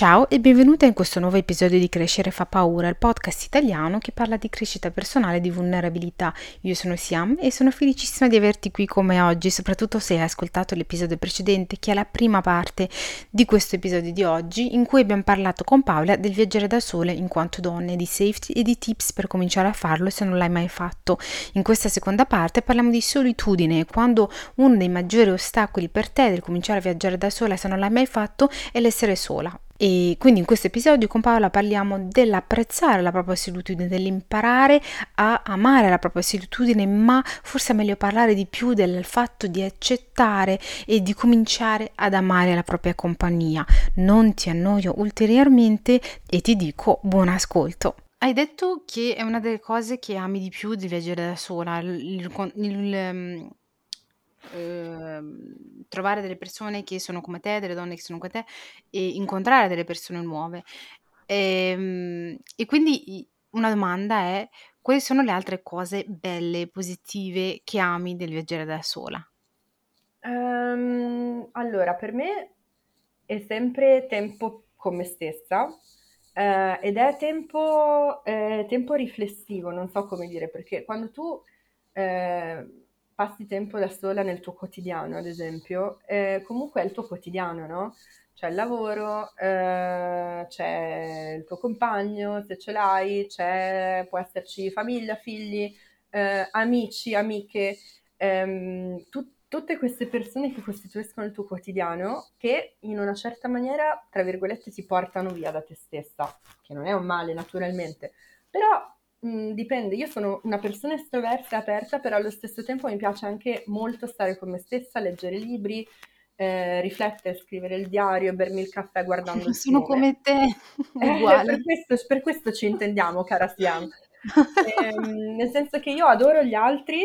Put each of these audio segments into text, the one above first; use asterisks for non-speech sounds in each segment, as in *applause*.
Ciao e benvenuta in questo nuovo episodio di Crescere fa paura, il podcast italiano che parla di crescita personale e di vulnerabilità. Io sono Siam e sono felicissima di averti qui come oggi, soprattutto se hai ascoltato l'episodio precedente, che è la prima parte di questo episodio di oggi, in cui abbiamo parlato con Paola del viaggiare da sole in quanto donne, di safety e di tips per cominciare a farlo se non l'hai mai fatto. In questa seconda parte parliamo di solitudine, quando uno dei maggiori ostacoli per te del cominciare a viaggiare da sola se non l'hai mai fatto è l'essere sola e quindi in questo episodio con Paola parliamo dell'apprezzare la propria solitudine, dell'imparare a amare la propria solitudine, ma forse è meglio parlare di più del fatto di accettare e di cominciare ad amare la propria compagnia. Non ti annoio ulteriormente e ti dico buon ascolto. Hai detto che è una delle cose che ami di più di viaggiare da sola, il, il, il, Ehm, trovare delle persone che sono come te, delle donne che sono come te e incontrare delle persone nuove. Ehm, e quindi una domanda è: quali sono le altre cose belle, positive che ami del viaggiare da sola? Ehm, allora, per me è sempre tempo con me stessa, ehm, ed è tempo ehm, tempo riflessivo, non so come dire, perché quando tu, ehm passi tempo da sola nel tuo quotidiano, ad esempio, eh, comunque è il tuo quotidiano, no? C'è il lavoro, eh, c'è il tuo compagno, se ce l'hai, può esserci famiglia, figli, eh, amici, amiche, ehm, tu, tutte queste persone che costituiscono il tuo quotidiano che in una certa maniera, tra virgolette, ti portano via da te stessa, che non è un male naturalmente, però Mhmm, dipende, io sono una persona estroversa e aperta, però allo stesso tempo mi piace anche molto stare con me stessa, leggere libri, ehm, riflettere, scrivere il diario, bermi il caffè guardando il *laughs* Sono come te, Eh, per questo per questo ci intendiamo, cara Siam. *laughs* Ehm, nel senso che io adoro gli altri,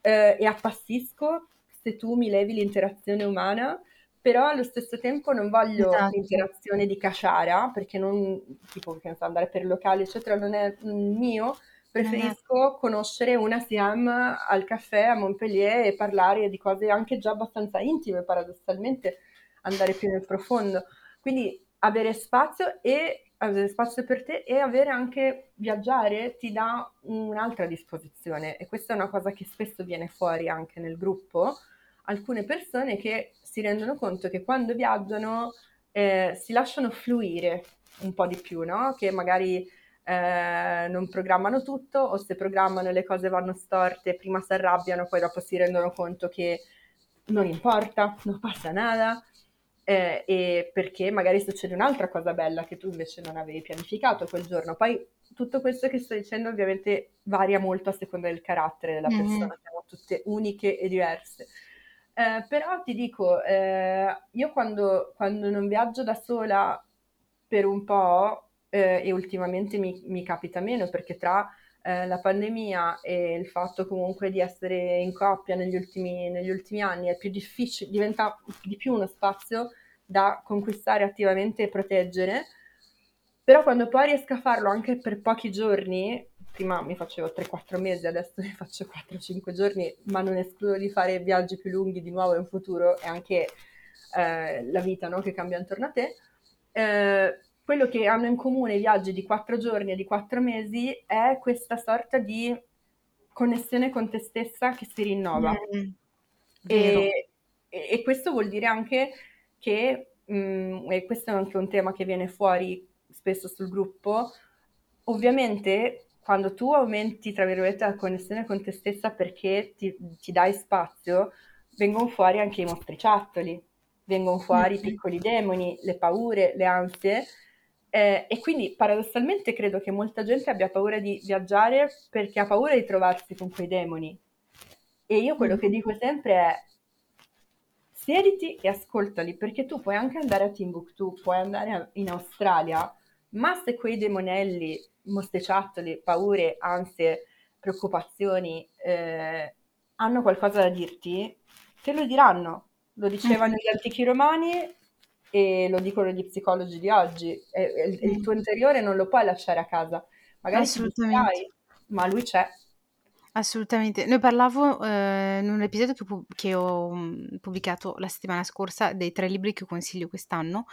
ehm, e appassisco se tu mi levi l'interazione umana però allo stesso tempo non voglio esatto. l'interazione di Casciara, perché non, tipo, so, andare per locali, eccetera, non è mio, preferisco esatto. conoscere una Siam al caffè a Montpellier e parlare di cose anche già abbastanza intime, paradossalmente, andare più nel profondo. Quindi avere spazio e avere spazio per te e avere anche viaggiare ti dà un'altra disposizione e questa è una cosa che spesso viene fuori anche nel gruppo alcune persone che si rendono conto che quando viaggiano eh, si lasciano fluire un po' di più, no? Che magari eh, non programmano tutto o se programmano le cose vanno storte, prima si arrabbiano, poi dopo si rendono conto che non importa, non passa nada. Eh, e perché magari succede un'altra cosa bella che tu invece non avevi pianificato quel giorno. Poi tutto questo che sto dicendo ovviamente varia molto a seconda del carattere della mm-hmm. persona, mm. siamo tutte uniche e diverse. Eh, però ti dico, eh, io quando, quando, non viaggio da sola per un po', eh, e ultimamente mi, mi, capita meno perché tra eh, la pandemia e il fatto comunque di essere in coppia negli ultimi, negli ultimi anni è più difficile, diventa di più uno spazio da conquistare attivamente e proteggere. Però quando poi riesco a farlo anche per pochi giorni, prima mi facevo 3-4 mesi, adesso mi faccio 4-5 giorni, ma non escludo di fare viaggi più lunghi di nuovo in futuro e anche eh, la vita no, che cambia intorno a te. Eh, quello che hanno in comune i viaggi di 4 giorni e di 4 mesi è questa sorta di connessione con te stessa che si rinnova. Mm, e, e, questo vuol dire anche che, mh, mm, e questo è anche un tema che viene fuori spesso sul gruppo, ovviamente quando tu aumenti, tra virgolette, la connessione con te stessa perché ti, ti dai spazio, vengono fuori anche i mostriciattoli, vengono fuori i piccoli demoni, le paure, le ansie. Eh, e quindi paradossalmente credo che molta gente abbia paura di viaggiare perché ha paura di trovarsi con quei demoni. E io quello che dico sempre è siediti e ascoltali, perché tu puoi anche andare a Timbuktu, puoi andare in Australia, ma se quei demonelli mosteciattoli, paure, ansie, preoccupazioni eh, hanno qualcosa da dirti, te lo diranno. Lo dicevano gli antichi romani e lo dicono gli psicologi di oggi. E, e, il tuo interiore non lo puoi lasciare a casa. Magari ci dirai, ma lui c'è. Assolutamente. Ne parlavo, ehm, in un episodio che pu che ho, mhmm, pubblicato la settimana scorsa dei 3 libri che consiglio quest'anno,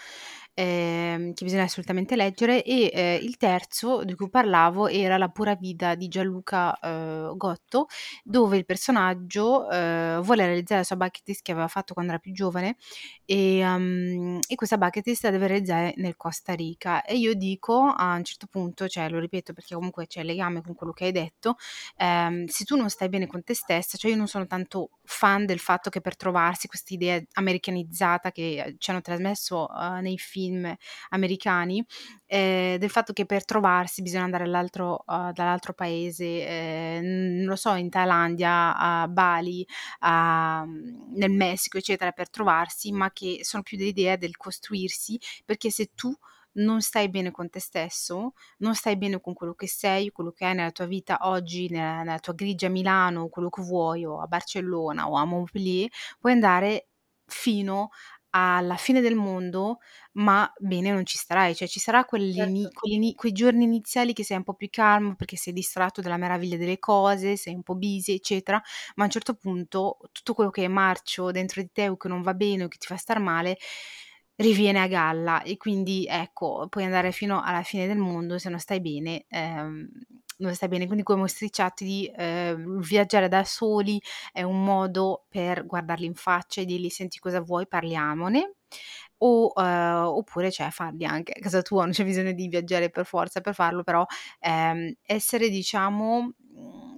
ehm, che bisogna assolutamente leggere e, ehm, il terzo di cui parlavo era La pura vita di Gianluca, uhm, Gotto, dove il personaggio, uhm, vuole realizzare la sua bucket list che aveva fatto quando era più giovane, e, um, e questa bucket list la deve realizzare nel Costa Rica. E io dico a un certo punto, cioè lo ripeto perché comunque c'è legame con quello che hai detto, ehm se tu non stai bene con te stessa, cioè io non sono tanto fan del fatto che per trovarsi questa idea americanizzata che eh, ci hanno trasmesso uh, nei film americani, eh, del fatto che per trovarsi bisogna andare uh, dall'altro paese, eh, non lo so, in Thailandia, a Bali, a, nel Messico, eccetera, per trovarsi, ma che sono più dell'idea del costruirsi, perché se tu non stai bene con te stesso, non stai bene con quello che sei, quello che hai nella tua vita oggi, nella, nella tua grigia Milano, quello che vuoi, o a Barcellona o a Montpellier, puoi andare fino alla fine del mondo, ma bene non ci starai, cioè ci sarà quelli, certo. quelli, quei giorni iniziali che sei un po' più calmo perché sei distratto dalla meraviglia delle cose, sei un po' busy, eccetera, ma a un certo punto tutto quello che è marcio dentro di te o che non va bene o che ti fa star male riviene a galla e quindi ecco, puoi andare fino alla fine del mondo se non stai bene, ehm, non stai bene, quindi come mostricciati di eh, viaggiare da soli è un modo per guardarli in faccia e dirgli senti cosa vuoi, parliamone. O, uh, oppure cioè farli anche a casa tua, non c'è bisogno di viaggiare per forza per farlo, però ehm, essere diciamo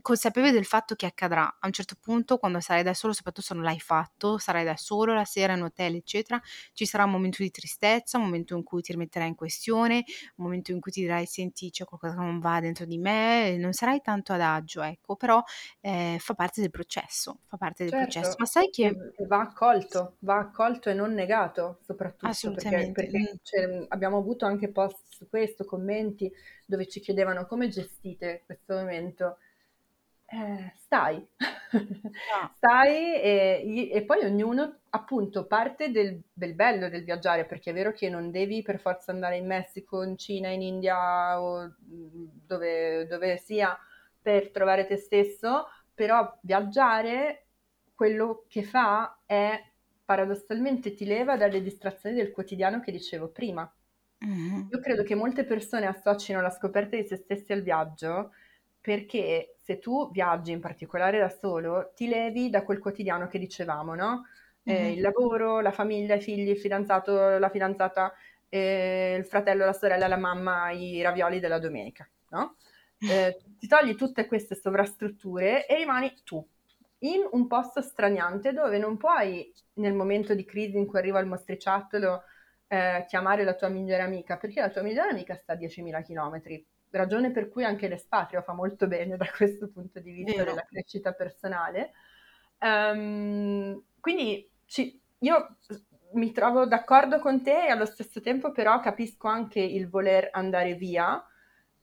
consapevole del fatto che accadrà. A un certo punto, quando sarai da solo, soprattutto se non l'hai fatto, sarai da solo la sera in hotel, eccetera, ci sarà un momento di tristezza, un momento in cui ti rimetterai in questione, un momento in cui ti dirai senti c'è qualcosa che non va dentro di me, non sarai tanto adagio, ecco, però eh, fa parte del processo, fa parte del certo, processo. Ma sai che... Va accolto, va accolto e non negato, soprattutto. Assolutamente. Perché, perché cioè, abbiamo avuto anche post su questo, commenti, dove ci chiedevano come gestite questo momento eh, stai, ah. *laughs* stai e, e, poi ognuno appunto parte del, del, bello del viaggiare, perché è vero che non devi per forza andare in Messico, in Cina, in India o dove, dove sia per trovare te stesso, però viaggiare quello che fa è paradossalmente ti leva dalle distrazioni del quotidiano che dicevo prima. Mm-hmm. Io credo che molte persone associno la scoperta di se stessi al viaggio perché se tu viaggi in particolare da solo, ti levi da quel quotidiano che dicevamo, no? Eh, mm-hmm. il lavoro, la famiglia, i figli, il fidanzato, la fidanzata, eh, il fratello, la sorella, la mamma, i ravioli della domenica, no? Eh, ti togli tutte queste sovrastrutture e rimani tu, in un posto straniante dove non puoi, nel momento di crisi in cui arriva il mostriciattolo, eh, chiamare la tua migliore amica, perché la tua migliore amica sta a 10.000 km ragione per cui anche l'espatrio fa molto bene da questo punto di vista della crescita personale. Um, quindi ci, io mi trovo d'accordo con te e allo stesso tempo però capisco anche il voler andare via,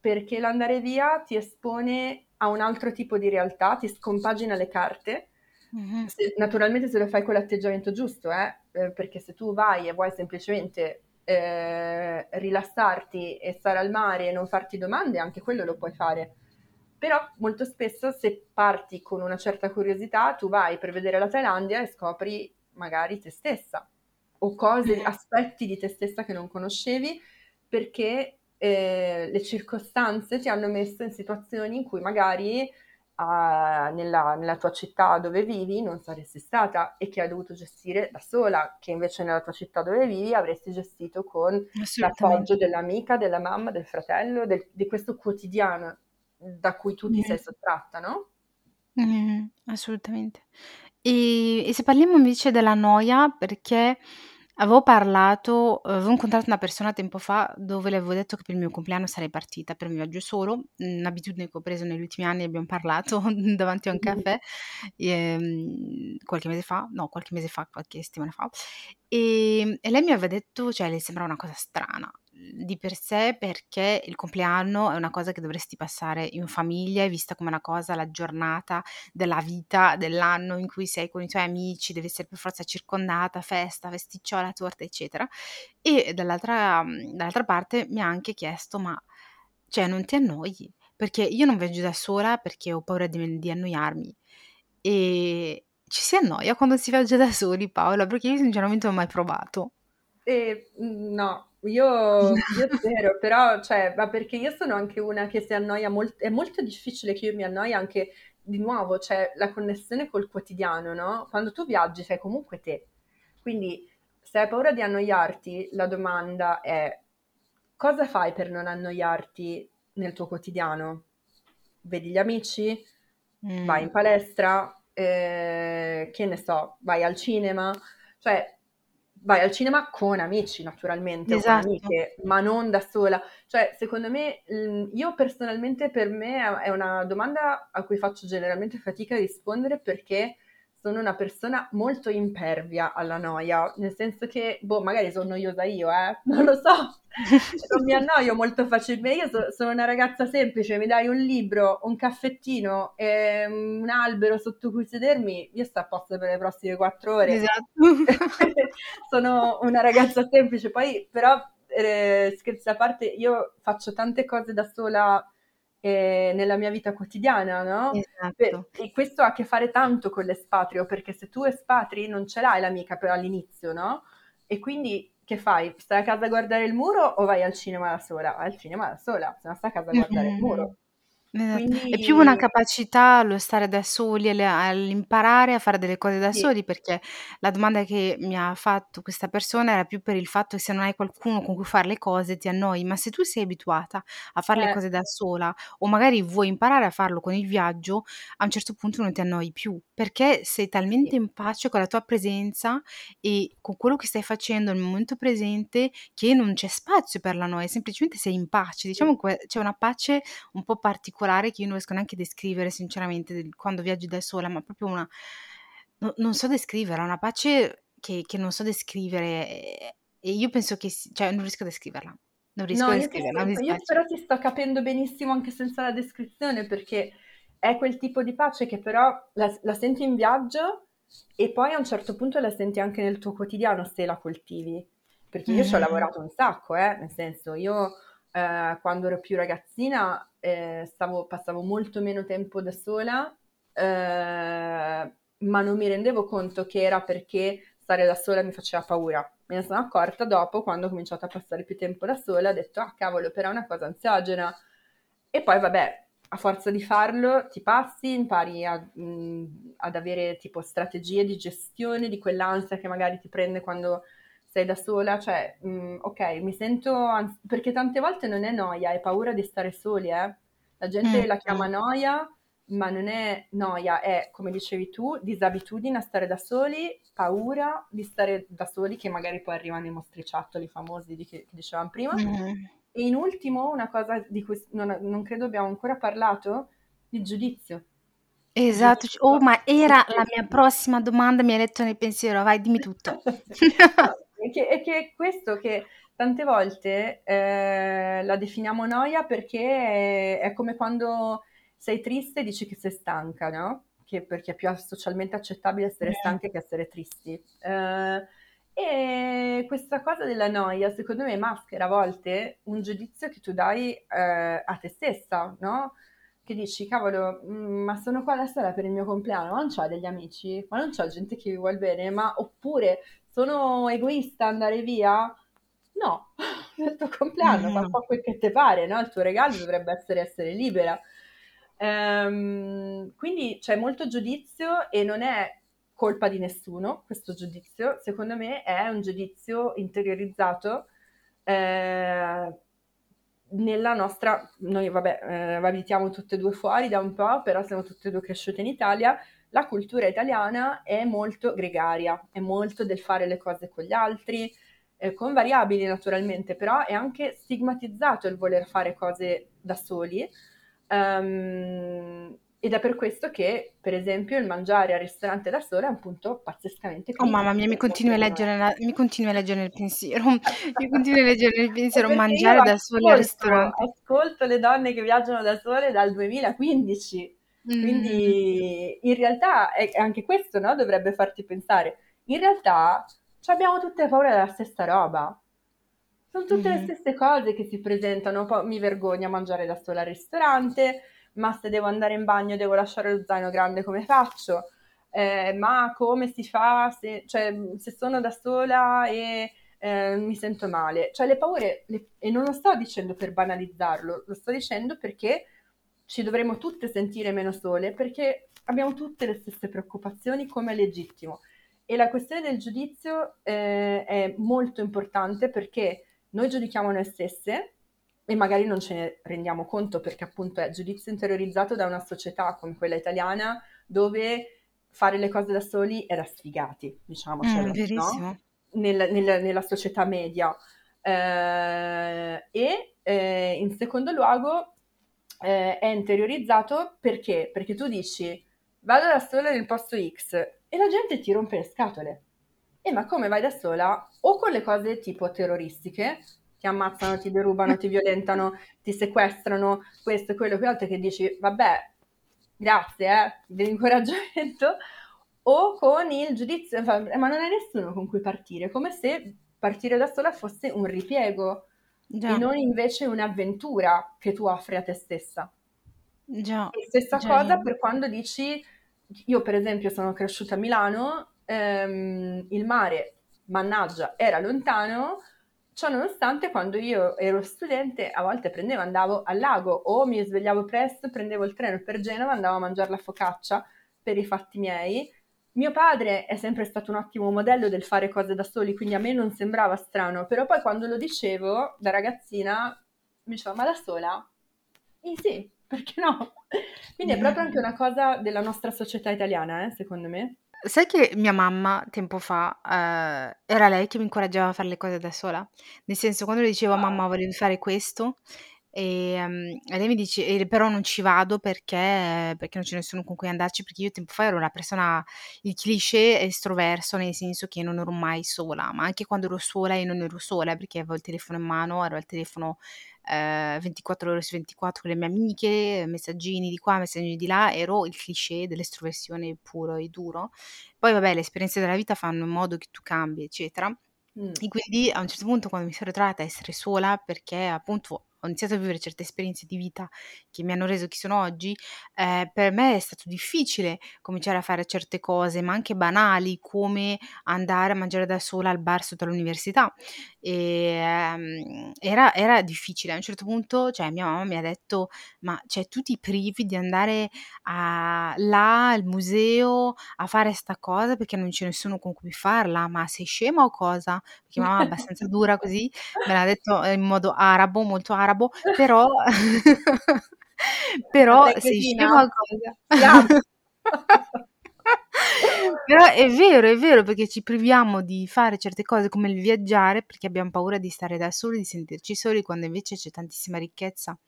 perché l'andare via ti espone a un altro tipo di realtà, ti scompagina le carte. Mm-hmm. Se, naturalmente se lo fai con l'atteggiamento giusto, eh? Eh, perché se tu vai e vuoi semplicemente eh, rilassarti e stare al mare e non farti domande, anche quello lo puoi fare. Però molto spesso se parti con una certa curiosità, tu vai per vedere la Thailandia e scopri magari te stessa o cose, mm. aspetti di te stessa che non conoscevi perché eh, le circostanze ti hanno messo in situazioni in cui magari a, nella, nella, tua città dove vivi non saresti stata e che hai dovuto gestire da sola, che invece nella tua città dove vivi avresti gestito con l'appoggio dell'amica, della mamma, del fratello, del, di questo quotidiano da cui tu ti mm. sei sottratta, no? Mm, assolutamente. E, e se parliamo invece della noia, perché Avevo parlato avevo incontrato una persona tempo fa dove le avevo detto che per il mio compleanno sarei partita per un viaggio solo, un'abitudine che ho preso negli ultimi anni, abbiamo parlato *laughs* davanti a un caffè, ehm, qualche mese fa, no qualche mese fa, qualche settimana fa, e e lei mi aveva detto cioè le sembrava una cosa strana di per sé perché il compleanno è una cosa che dovresti passare in famiglia, è vista come una cosa, la giornata della vita, dell'anno in cui sei con i tuoi amici, devi essere per forza circondata, festa, festicciola, torta, eccetera. E dall'altra, dall'altra parte mi ha anche chiesto, ma cioè non ti annoi? perché io non viaggio da sola perché ho paura di, di annoiarmi e ci si annoia quando si viaggia da soli, Paola, perché io sinceramente non ho mai provato. Eh, no, io, *laughs* io spero, però, cioè, ma perché io sono anche una che si annoia molto, è molto difficile che io mi annoi anche di nuovo, cioè la connessione col quotidiano, no? Quando tu viaggi sei comunque te. Quindi se hai paura di annoiarti, la domanda è cosa fai per non annoiarti nel tuo quotidiano? Vedi gli amici? Mm. Vai in palestra? Eh, che ne so, vai al cinema? Cioè, vai al cinema con amici, naturalmente, esatto. con amiche, ma non da sola. Cioè, secondo me, io personalmente, per me è una domanda a cui faccio generalmente fatica a rispondere perché sono una persona molto impervia alla noia, nel senso che, boh, magari sono noiosa io, eh, *laughs* non lo so, non mi annoio molto facilmente, io so, sono una ragazza semplice, mi dai un libro, un caffettino e un albero sotto cui sedermi, io sto a posto per le prossime quattro ore. Esatto. *laughs* sono una ragazza semplice, poi però, eh, scherzi a parte, io faccio tante cose da sola eh, nella mia vita quotidiana, no? Esatto. e questo ha a che fare tanto con l'espatrio, perché se tu espatri non ce l'hai l'amica però all'inizio, no? E quindi che fai? Stai a casa a guardare il muro o vai al cinema da sola? Vai al cinema da sola, se no stai a casa a guardare mm-hmm. il muro. Esatto. È più una capacità lo stare da soli, all'imparare a fare delle cose da sì. soli, perché la domanda che mi ha fatto questa persona era più per il fatto che se non hai qualcuno con cui fare le cose ti annoi, ma se tu sei abituata a fare le cose da sola o magari vuoi imparare a farlo con il viaggio, a un certo punto non ti annoi più, perché sei talmente sì. in pace con la tua presenza e con quello che stai facendo nel momento presente che non c'è spazio per la noia, semplicemente sei in pace. Diciamo che c'è una pace un po' particolare particolare che io non riesco neanche a descrivere sinceramente quando viaggi da sola, ma proprio una... No, non so descriverla, una pace che, che, non so descrivere e io penso che... cioè non riesco a descriverla. Non riesco no, a descriverla. Io, io però ti sto capendo benissimo anche senza la descrizione perché è quel tipo di pace che però la, la senti in viaggio e poi a un certo punto la senti anche nel tuo quotidiano se la coltivi. Perché io mm-hmm. ci ho lavorato un sacco, eh? nel senso io eh, quando ero più ragazzina eh, stavo, passavo molto meno tempo da sola, eh, ma non mi rendevo conto che era perché stare da sola mi faceva paura. Me ne sono accorta dopo, quando ho cominciato a passare più tempo da sola, ho detto, ah cavolo, però è una cosa ansiogena. E poi, vabbè, a forza di farlo ti passi, impari a, mh, mm, ad avere tipo strategie di gestione di quell'ansia che magari ti prende quando sei da sola, cioè, mh, mm, ok, mi sento, ans- perché tante volte non è noia, è paura di stare soli, eh? La gente mm. la chiama noia, ma non è noia, è, come dicevi tu, disabitudine a stare da soli, paura di stare da soli, che magari poi arrivano i mostriciattoli famosi di che, che dicevamo prima. Mm. E in ultimo, una cosa di cui non, non credo abbiamo ancora parlato, il giudizio. Esatto, oh, ma era *laughs* la mia prossima domanda, mi hai letto nel pensiero, vai, dimmi tutto. *laughs* *laughs* E che, e che questo che tante volte eh, la definiamo noia perché è, è, come quando sei triste e dici che sei stanca, no? Che, perché è più socialmente accettabile essere stanchi che essere tristi. Eh, e questa cosa della noia, secondo me, maschera a volte un giudizio che tu dai eh, a te stessa, no? Che dici, cavolo, mm, ma sono qua da sera per il mio compleanno, ma non c'ho degli amici, ma non c'ho gente che mi vuole bene, ma oppure sono egoista andare via? No, *laughs* il tuo compleanno, fa un po' quel che ti pare, no? Il tuo regalo dovrebbe essere essere libera. Ehm, quindi c'è molto giudizio e non è colpa di nessuno questo giudizio, secondo me è un giudizio interiorizzato eh, nella nostra, noi vabbè, eh, abitiamo tutte e due fuori da un po', però siamo tutte e due cresciute in Italia la cultura italiana è molto gregaria, è molto del fare le cose con gli altri, eh, con variabili naturalmente, però è anche stigmatizzato il voler fare cose da soli. Um, ed è per questo che, per esempio, il mangiare al ristorante da sola è un punto pazzescamente Oh mamma mia, mi continui, a leggere la, mi continui a leggere il pensiero. *laughs* mi continui a leggere il pensiero, mangiare da sola al ristorante. Ascolto le donne che viaggiano da sole dal 2015 quindi mm. in realtà è anche questo no? dovrebbe farti pensare. In realtà abbiamo tutte paura della stessa roba. Sono tutte le stesse cose che si presentano, poi mi vergogno a mangiare da sola al ristorante, ma se devo andare in bagno devo lasciare lo zaino grande come faccio? Eh, ma come si fa se, cioè, se sono da sola e eh, mi sento male? Cioè le paure, le, e non lo sto dicendo per banalizzarlo, lo sto dicendo perché ci dovremmo tutte sentire meno sole, perché abbiamo tutte le stesse preoccupazioni come è legittimo. E la questione del giudizio eh, è molto importante perché noi giudichiamo noi stesse e magari non ce ne rendiamo conto perché appunto è giudizio interiorizzato da una società come quella italiana dove fare le cose da soli è da sfigati, diciamocelo, mm, no? nel, nel, nella società media. Eh, e eh, in secondo luogo eh, è interiorizzato perché? Perché tu dici vado da sola nel posto X e la gente ti rompe le scatole. E ma come vai da sola? O con le cose tipo terroristiche, ti ammazzano, ti derubano, ti violentano, ti sequestrano, questo e quello, quell'altro che dici, vabbè, grazie, eh, dell'incoraggiamento, *laughs* o con il giudizio, ma non hai nessuno con cui partire, come se partire da sola fosse un ripiego Già. e non invece un'avventura che tu offri a te stessa. Già. E stessa Già. cosa per quando dici, io per esempio sono cresciuta a Milano ehm, il mare, mannaggia, era lontano, ciò nonostante quando io ero studente a volte prendevo, andavo al lago o mi svegliavo presto, prendevo il treno per Genova, andavo a mangiare la focaccia per i fatti miei. Mio padre è sempre stato un ottimo modello del fare cose da soli, quindi a me non sembrava strano, però poi quando lo dicevo da ragazzina mi diceva ma da sola? E sì, *laughs* perché no? Quindi è proprio anche una cosa della nostra società italiana, eh, secondo me. Sai che mia mamma tempo fa, ehm, era lei che mi incoraggiava a fare le cose da sola? Nel senso, quando le dicevo: "Mamma, volevo fare questo", ehm, e lei mi dice "Ehm, però non ci vado perché perché non c'è nessuno con cui andarci", perché io tempo fa ero una persona il cliché estroverso, nel senso che non ero mai sola, ma anche quando ero sola io non ero sola, perché avevo il telefono in mano, ero al telefono eh, 24 ore su 24 con le mie amiche, messaggini di qua, messaggini di là, ero il cliché dell'estroversione puro e duro. Poi vabbè, le esperienze della vita fanno in modo che tu cambi, eccetera. Mm. E quindi a un certo punto quando mi sono ritrovata a essere sola, perché appunto ho iniziato a vivere certe esperienze di vita che mi hanno reso chi sono oggi, eh, per me è stato difficile cominciare a fare certe cose, ma anche banali, come andare a mangiare da sola al bar sotto l'università. E, ehm, era, era, difficile. A un certo punto, cioè, mia mamma mi ha detto: Ma cioè, tu ti privi di andare a, là al museo a fare sta cosa perché non c'è nessuno con cui farla? Ma sei scema o cosa? Perché mamma è abbastanza dura così, me l'ha detto in modo arabo, molto arabo arabo, *laughs* però, *laughs* però sei scemo a cosa? Però è vero, è vero, perché ci priviamo di fare certe cose come il viaggiare perché abbiamo paura di stare da soli, di sentirci soli, quando invece c'è tantissima ricchezza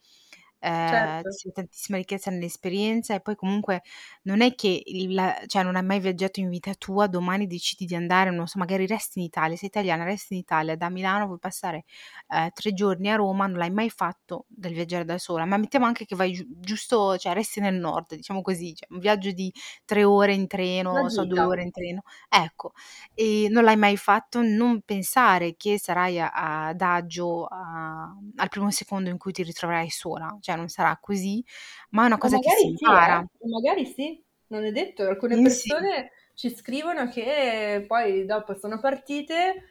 Ehm, Certo. c'è tantissima ricchezza nell'esperienza e poi comunque non è che il cioè non hai mai viaggiato in vita tua, domani decidi di andare, non so, magari resti in Italia, sei italiana, resti in Italia, da Milano vuoi passare, ehm, 3 giorni a Roma, non l'hai mai fatto del viaggiare da sola, ma mettiamo anche che vai giu giusto cioè resti nel nord, diciamo così, cioè un viaggio di 3 ore in treno, so, 2 ore in treno, ecco, e non l'hai mai fatto, non pensare che sarai ad agio a al primo secondo in cui ti ritroverai sola cioè non sarà così, ma è una cosa che si impara. Sì, eh? Magari sì, non è detto. Alcune eh, persone sì. ci scrivono che poi dopo sono partite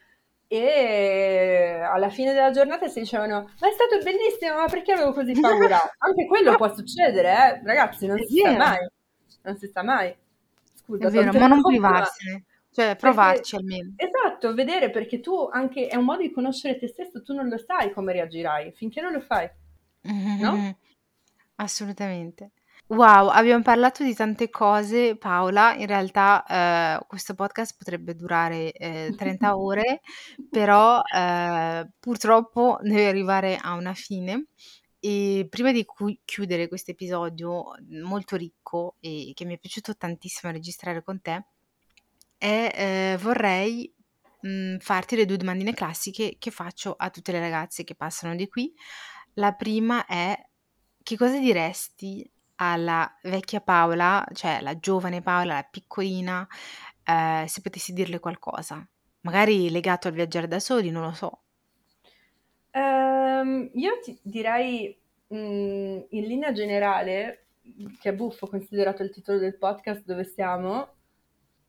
e alla fine della giornata si dicevano ma è stato bellissimo, ma perché avevo così paura? *laughs* Anche quello può succedere, eh? ragazzi, non è si vero. sa mai. Non si sa mai. Scusa, è vero, ma non privarsene. Cioè, provarci perché, almeno. Esatto, vedere perché tu anche è un modo di conoscere te stesso, tu non lo sai come reagirai finché non lo fai. No? Assolutamente. Wow, abbiamo parlato di tante cose, Paola. In realtà eh, questo podcast potrebbe durare eh, 30 *laughs* ore, però eh, purtroppo deve arrivare a una fine. E prima di cu- chiudere questo episodio molto ricco e che mi è piaciuto tantissimo registrare con te, è, eh, vorrei mh, mm, farti le due domandine classiche che faccio a tutte le ragazze che passano di qui. La prima è: che cosa diresti alla vecchia Paola, cioè la giovane Paola, la piccolina, ehm, se potessi dirle qualcosa? Magari legato al viaggiare da soli, non lo so. Ehm, io ti direi mh, in linea generale, che è buffo considerato il titolo del podcast dove siamo,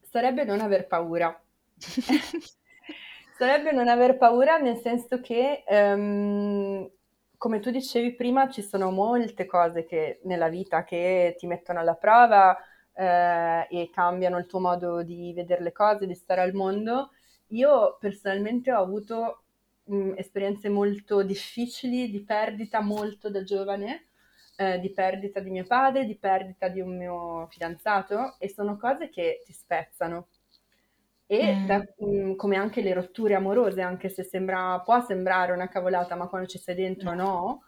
sarebbe non aver paura. *laughs* *laughs* sarebbe non aver paura nel senso che, ehm, come tu dicevi prima, ci sono molte cose che, nella vita che ti mettono alla prova eh, e cambiano il tuo modo di vedere le cose, di stare al mondo. Io personalmente ho avuto mh, esperienze molto difficili di perdita molto da giovane, eh, di perdita di mio padre, di perdita di un mio fidanzato e sono cose che ti spezzano. E mm. da, mh, come anche le rotture amorose, anche se sembra, può sembrare una cavolata, ma quando ci sei dentro no. no.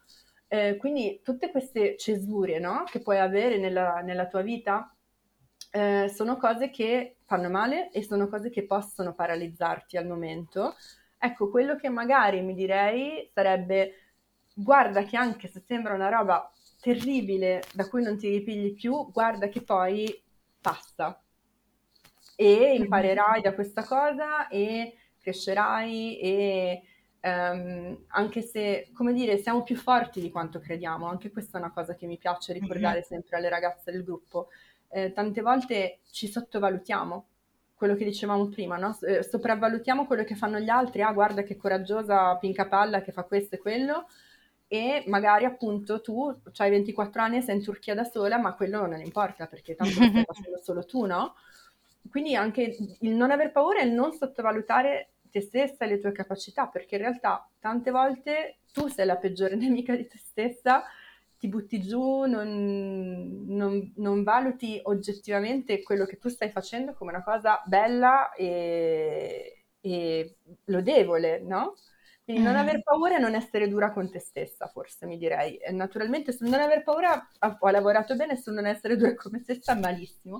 Eh, quindi tutte queste cesure no, che puoi avere nella, nella tua vita eh, sono cose che fanno male e sono cose che possono paralizzarti al momento, Ecco, quello che magari mi direi sarebbe guarda che anche se sembra una roba terribile da cui non ti ripigli più, guarda che poi passa e imparerai da questa cosa e crescerai e um, anche se, come dire, siamo più forti di quanto crediamo, anche questa è una cosa che mi piace ricordare sempre alle ragazze del gruppo. Eh, tante volte ci sottovalutiamo quello che dicevamo prima, no? Eh, sopravvalutiamo quello che fanno gli altri, ah guarda che coraggiosa pinca palla che fa questo e quello, e magari appunto tu hai 24 anni e sei in Turchia da sola, ma quello non importa perché tanto lo stai *laughs* facendo solo tu, no? Quindi anche il non aver paura e il non sottovalutare te stessa e le tue capacità, perché in realtà tante volte tu sei la peggiore *laughs* nemica di te stessa ti butti giù, non, non, non, valuti oggettivamente quello che tu stai facendo come una cosa bella e, e lodevole, no? Quindi non mm. aver paura e non essere dura con te stessa, forse mi direi. E naturalmente sul non aver paura ho lavorato bene, sul non essere dura con me stessa malissimo,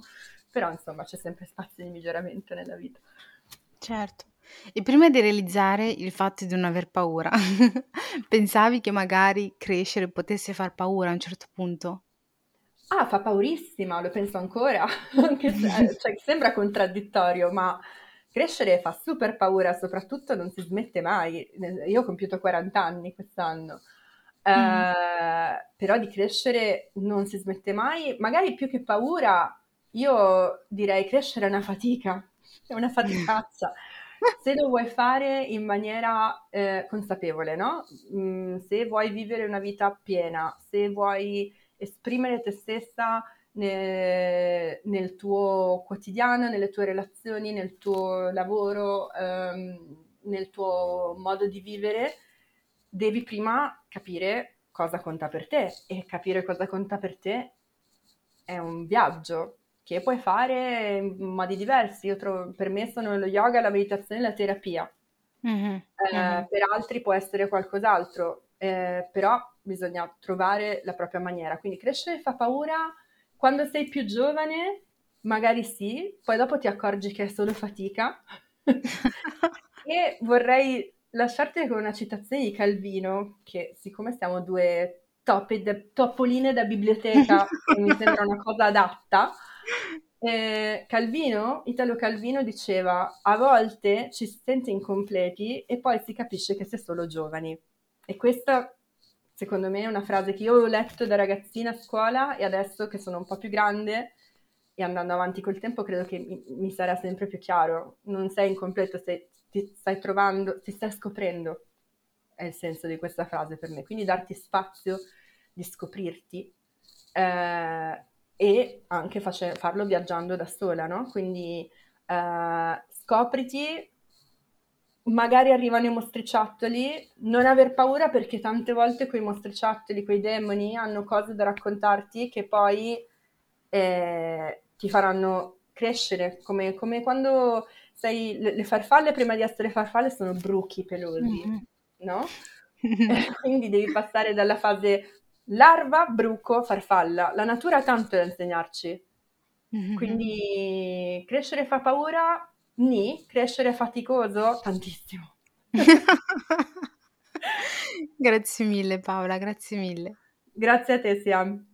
però insomma c'è sempre spazio di miglioramento nella vita. Certo. E prima di realizzare il fatto di non aver paura, *laughs* pensavi che magari crescere potesse far paura a un certo punto? Ah, fa paurissima, lo penso ancora, *laughs* anche se *laughs* eh, cioè, sembra contraddittorio, ma crescere fa super paura, soprattutto non si smette mai. Io ho compiuto 40 anni quest'anno, mm. eh, però di crescere non si smette mai, magari più che paura, io direi crescere è una fatica, è una faticazza *laughs* se lo vuoi fare in maniera eh, consapevole, no? Mm, se vuoi vivere una vita piena, se vuoi esprimere te stessa nel, nel tuo quotidiano, nelle tue relazioni, nel tuo lavoro, ehm, nel tuo modo di vivere, devi prima capire cosa conta per te e capire cosa conta per te è un viaggio, che puoi fare in modi diversi. Io trovo, per me sono lo yoga, la meditazione e la terapia. Mm-hmm. Eh, mm-hmm. Per altri può essere qualcos'altro, eh, però bisogna trovare la propria maniera. Quindi crescere fa paura quando sei più giovane, magari sì, poi dopo ti accorgi che è solo fatica. *laughs* e vorrei lasciarti con una citazione di Calvino, che siccome siamo due topoline da biblioteca, *laughs* mi sembra una cosa adatta, eh, Calvino, Italo Calvino diceva a volte ci si sente incompleti e poi si capisce che si è solo giovani. E questa secondo me è una frase che io ho letto da ragazzina a scuola e adesso che sono un po' più grande e andando avanti col tempo credo che mi, mi sarà sempre più chiaro. Non sei incompleto, sei, ti stai trovando, ti stai scoprendo, è il senso di questa frase per me. Quindi darti spazio di scoprirti eh, e anche face- farlo viaggiando da sola, no? Quindi uh, scopriti, magari arrivano i mostriciattoli, non aver paura perché tante volte quei mostriciattoli, quei demoni hanno cose da raccontarti che poi eh, ti faranno crescere, come, come quando sei, le, le, farfalle prima di essere farfalle sono bruchi pelosi, mm-hmm. no? *laughs* quindi devi passare dalla fase Larva, bruco, farfalla. La natura ha tanto da insegnarci. Mm-hmm. Quindi crescere fa paura? Ni. Crescere è faticoso? Tantissimo. *laughs* grazie mille Paola, grazie mille. Grazie a te Siam.